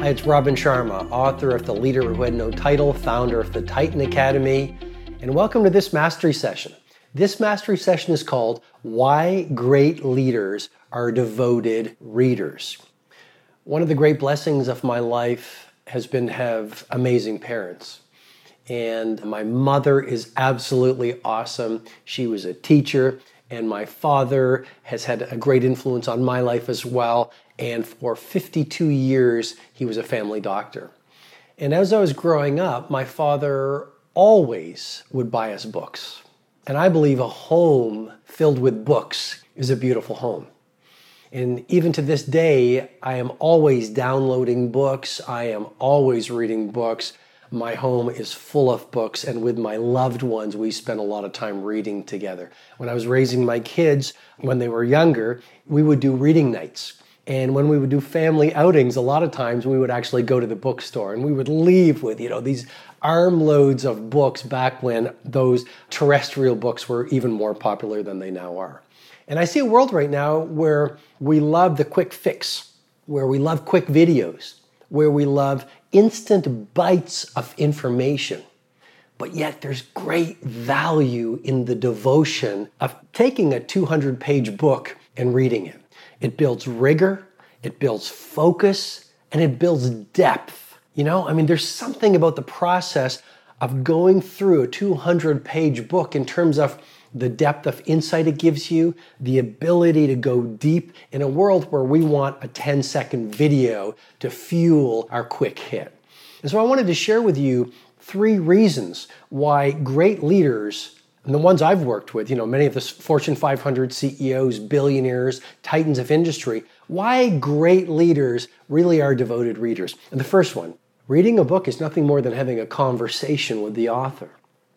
Hi, it's Robin Sharma, author of The Leader Who Had No Title, founder of the Titan Academy, and welcome to this mastery session. This mastery session is called Why Great Leaders Are Devoted Readers. One of the great blessings of my life has been to have amazing parents. And my mother is absolutely awesome. She was a teacher, and my father has had a great influence on my life as well and for 52 years, he was a family doctor. And as I was growing up, my father always would buy us books. And I believe a home filled with books is a beautiful home. And even to this day, I am always downloading books. I am always reading books. My home is full of books, and with my loved ones, we spend a lot of time reading together. When I was raising my kids, when they were younger, we would do reading nights. And when we would do family outings, a lot of times we would actually go to the bookstore and we would leave with, you know, these armloads of books back when those terrestrial books were even more popular than they now are. And I see a world right now where we love the quick fix, where we love quick videos, where we love instant bites of information. But yet there's great value in the devotion of taking a 200 page book and reading it. It builds rigor, it builds focus, and it builds depth. You know, I mean, there's something about the process of going through a 200 page book in terms of the depth of insight it gives you, the ability to go deep in a world where we want a 10 second video to fuel our quick hit. And so I wanted to share with you three reasons why great leaders and the ones I've worked with, you know, many of the Fortune 500 CEOs, billionaires, titans of industry, why great leaders really are devoted readers. And the first one, reading a book is nothing more than having a conversation with the author.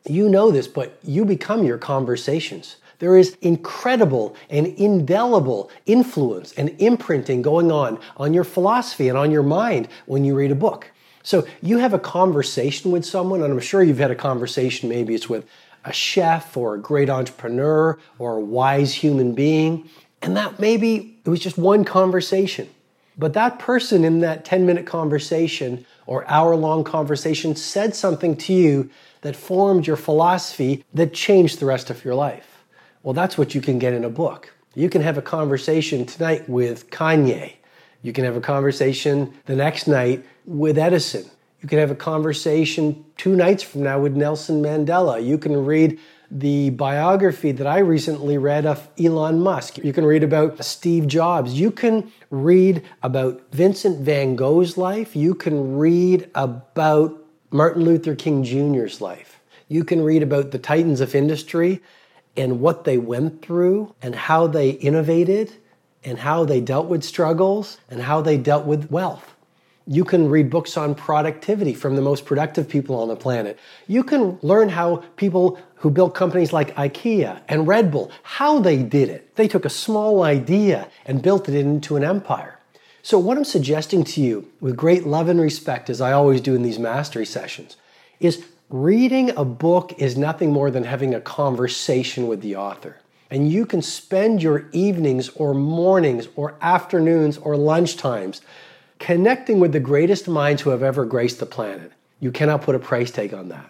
You know this, but you become your conversations. There is incredible and indelible influence and imprinting going on on your philosophy and on your mind when you read a book. So you have a conversation with someone, and I'm sure you've had a conversation, maybe it's with a chef or a great entrepreneur or a wise human being. And that maybe it was just one conversation. But that person in that 10 minute conversation or hour long conversation said something to you that formed your philosophy that changed the rest of your life. Well, that's what you can get in a book. You can have a conversation tonight with Kanye. You can have a conversation the next night with Edison. You can have a conversation two nights from now with Nelson Mandela. You can read the biography that I recently read of Elon Musk. You can read about Steve Jobs. You can read about Vincent van Gogh's life. You can read about Martin Luther King Jr.'s life. You can read about the titans of industry and what they went through and how they innovated and how they dealt with struggles and how they dealt with wealth. You can read books on productivity from the most productive people on the planet. You can learn how people who built companies like IKEA and Red Bull, how they did it. They took a small idea and built it into an empire. So, what I'm suggesting to you with great love and respect, as I always do in these mastery sessions, is reading a book is nothing more than having a conversation with the author. And you can spend your evenings or mornings or afternoons or lunchtimes connecting with the greatest minds who have ever graced the planet. You cannot put a price tag on that.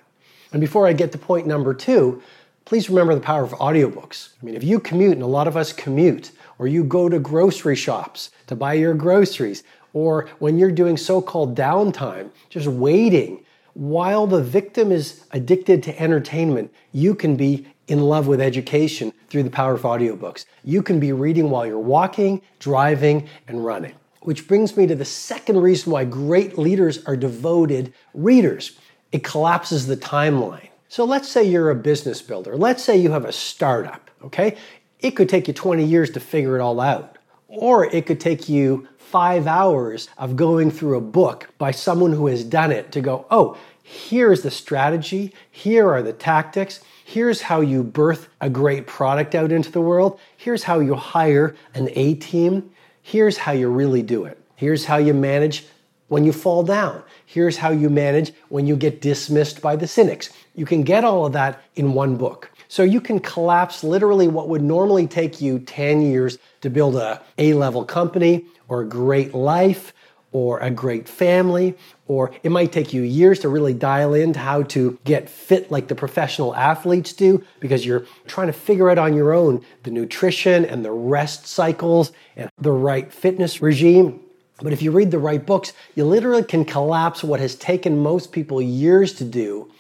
And before I get to point number two, please remember the power of audiobooks. I mean, if you commute, and a lot of us commute, or you go to grocery shops to buy your groceries, or when you're doing so called downtime, just waiting, while the victim is addicted to entertainment, you can be in love with education through the power of audiobooks. You can be reading while you're walking, driving, and running. Which brings me to the second reason why great leaders are devoted readers. It collapses the timeline. So let's say you're a business builder. Let's say you have a startup, okay? It could take you 20 years to figure it all out. Or it could take you five hours of going through a book by someone who has done it to go, oh, here's the strategy, here are the tactics, here's how you birth a great product out into the world, here's how you hire an A team, Here's how you really do it. Here's how you manage when you fall down. Here's how you manage when you get dismissed by the cynics. You can get all of that in one book. So you can collapse literally what would normally take you 10 years to build a A-level company or a great life or a great family, or it might take you years to really dial into how to get fit like the professional athletes do because you're trying to figure out on your own the nutrition and the rest cycles and the right fitness regime. But if you read the right books, you literally can collapse what has taken most people years to do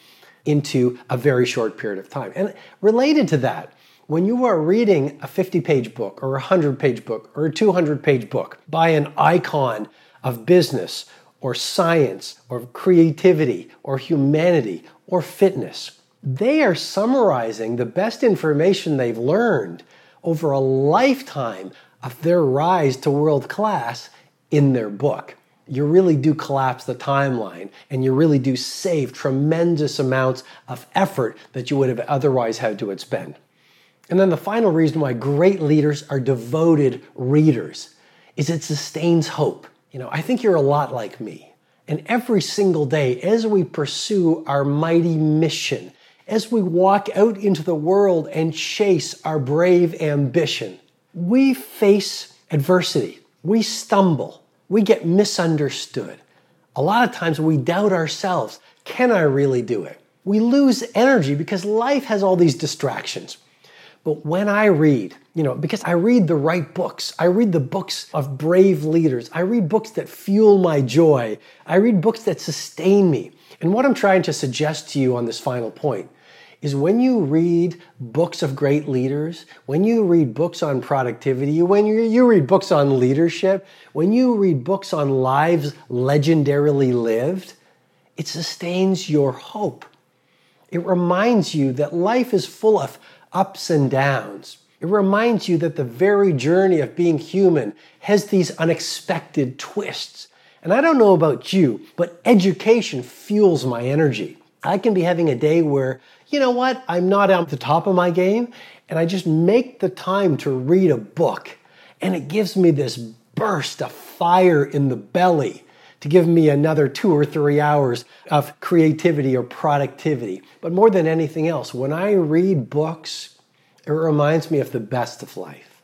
into a very short period of time. And related to that, when you are reading a 50 page book or a 100 page book or a 200 page book by an icon of business or science or creativity or humanity or fitness. They are summarizing the best information they've learned over a lifetime of their rise to world class in their book. You really do collapse the timeline and you really do save tremendous amounts of effort that you would have otherwise had to expend. And then the final reason why great leaders are devoted readers is it sustains hope. You know, I think you're a lot like me. And every single day, as we pursue our mighty mission, as we walk out into the world and chase our brave ambition, we face adversity. We stumble. We get misunderstood. A lot of times we doubt ourselves. Can I really do it? We lose energy because life has all these distractions. But when I read, you know, because I read the right books, I read the books of brave leaders, I read books that fuel my joy, I read books that sustain me. And what I'm trying to suggest to you on this final point is when you read books of great leaders, when you read books on productivity, when you, you read books on leadership, when you read books on lives legendarily lived, it sustains your hope. It reminds you that life is full of ups and downs. It reminds you that the very journey of being human has these unexpected twists. And I don't know about you, but education fuels my energy. I can be having a day where, you know what, I'm not at the top of my game, and I just make the time to read a book. And it gives me this burst of fire in the belly to give me another two or three hours of creativity or productivity. But more than anything else, when I read books, it reminds me of the best of life.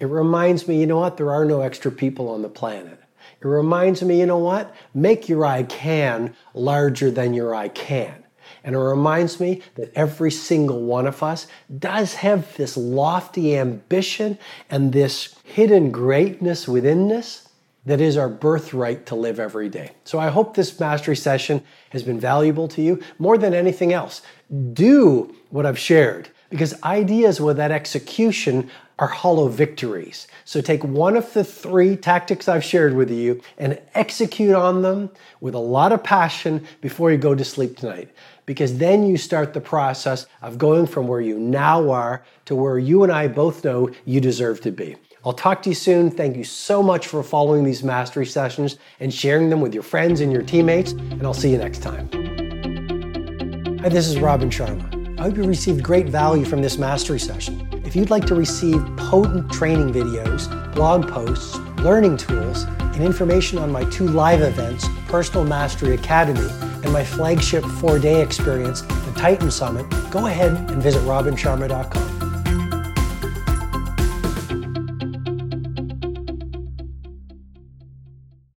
It reminds me, you know what, there are no extra people on the planet. It reminds me, you know what, make your I can larger than your I can. And it reminds me that every single one of us does have this lofty ambition and this hidden greatness within us that is our birthright to live every day. So I hope this mastery session has been valuable to you. More than anything else, do what I've shared because ideas without execution are hollow victories. So take one of the three tactics I've shared with you and execute on them with a lot of passion before you go to sleep tonight. Because then you start the process of going from where you now are to where you and I both know you deserve to be. I'll talk to you soon. Thank you so much for following these mastery sessions and sharing them with your friends and your teammates, and I'll see you next time. Hi, this is Robin Sharma. I hope you received great value from this mastery session. If you'd like to receive potent training videos, blog posts, learning tools, and information on my two live events, Personal Mastery Academy and my flagship four day experience, the Titan Summit, go ahead and visit robinsharma.com.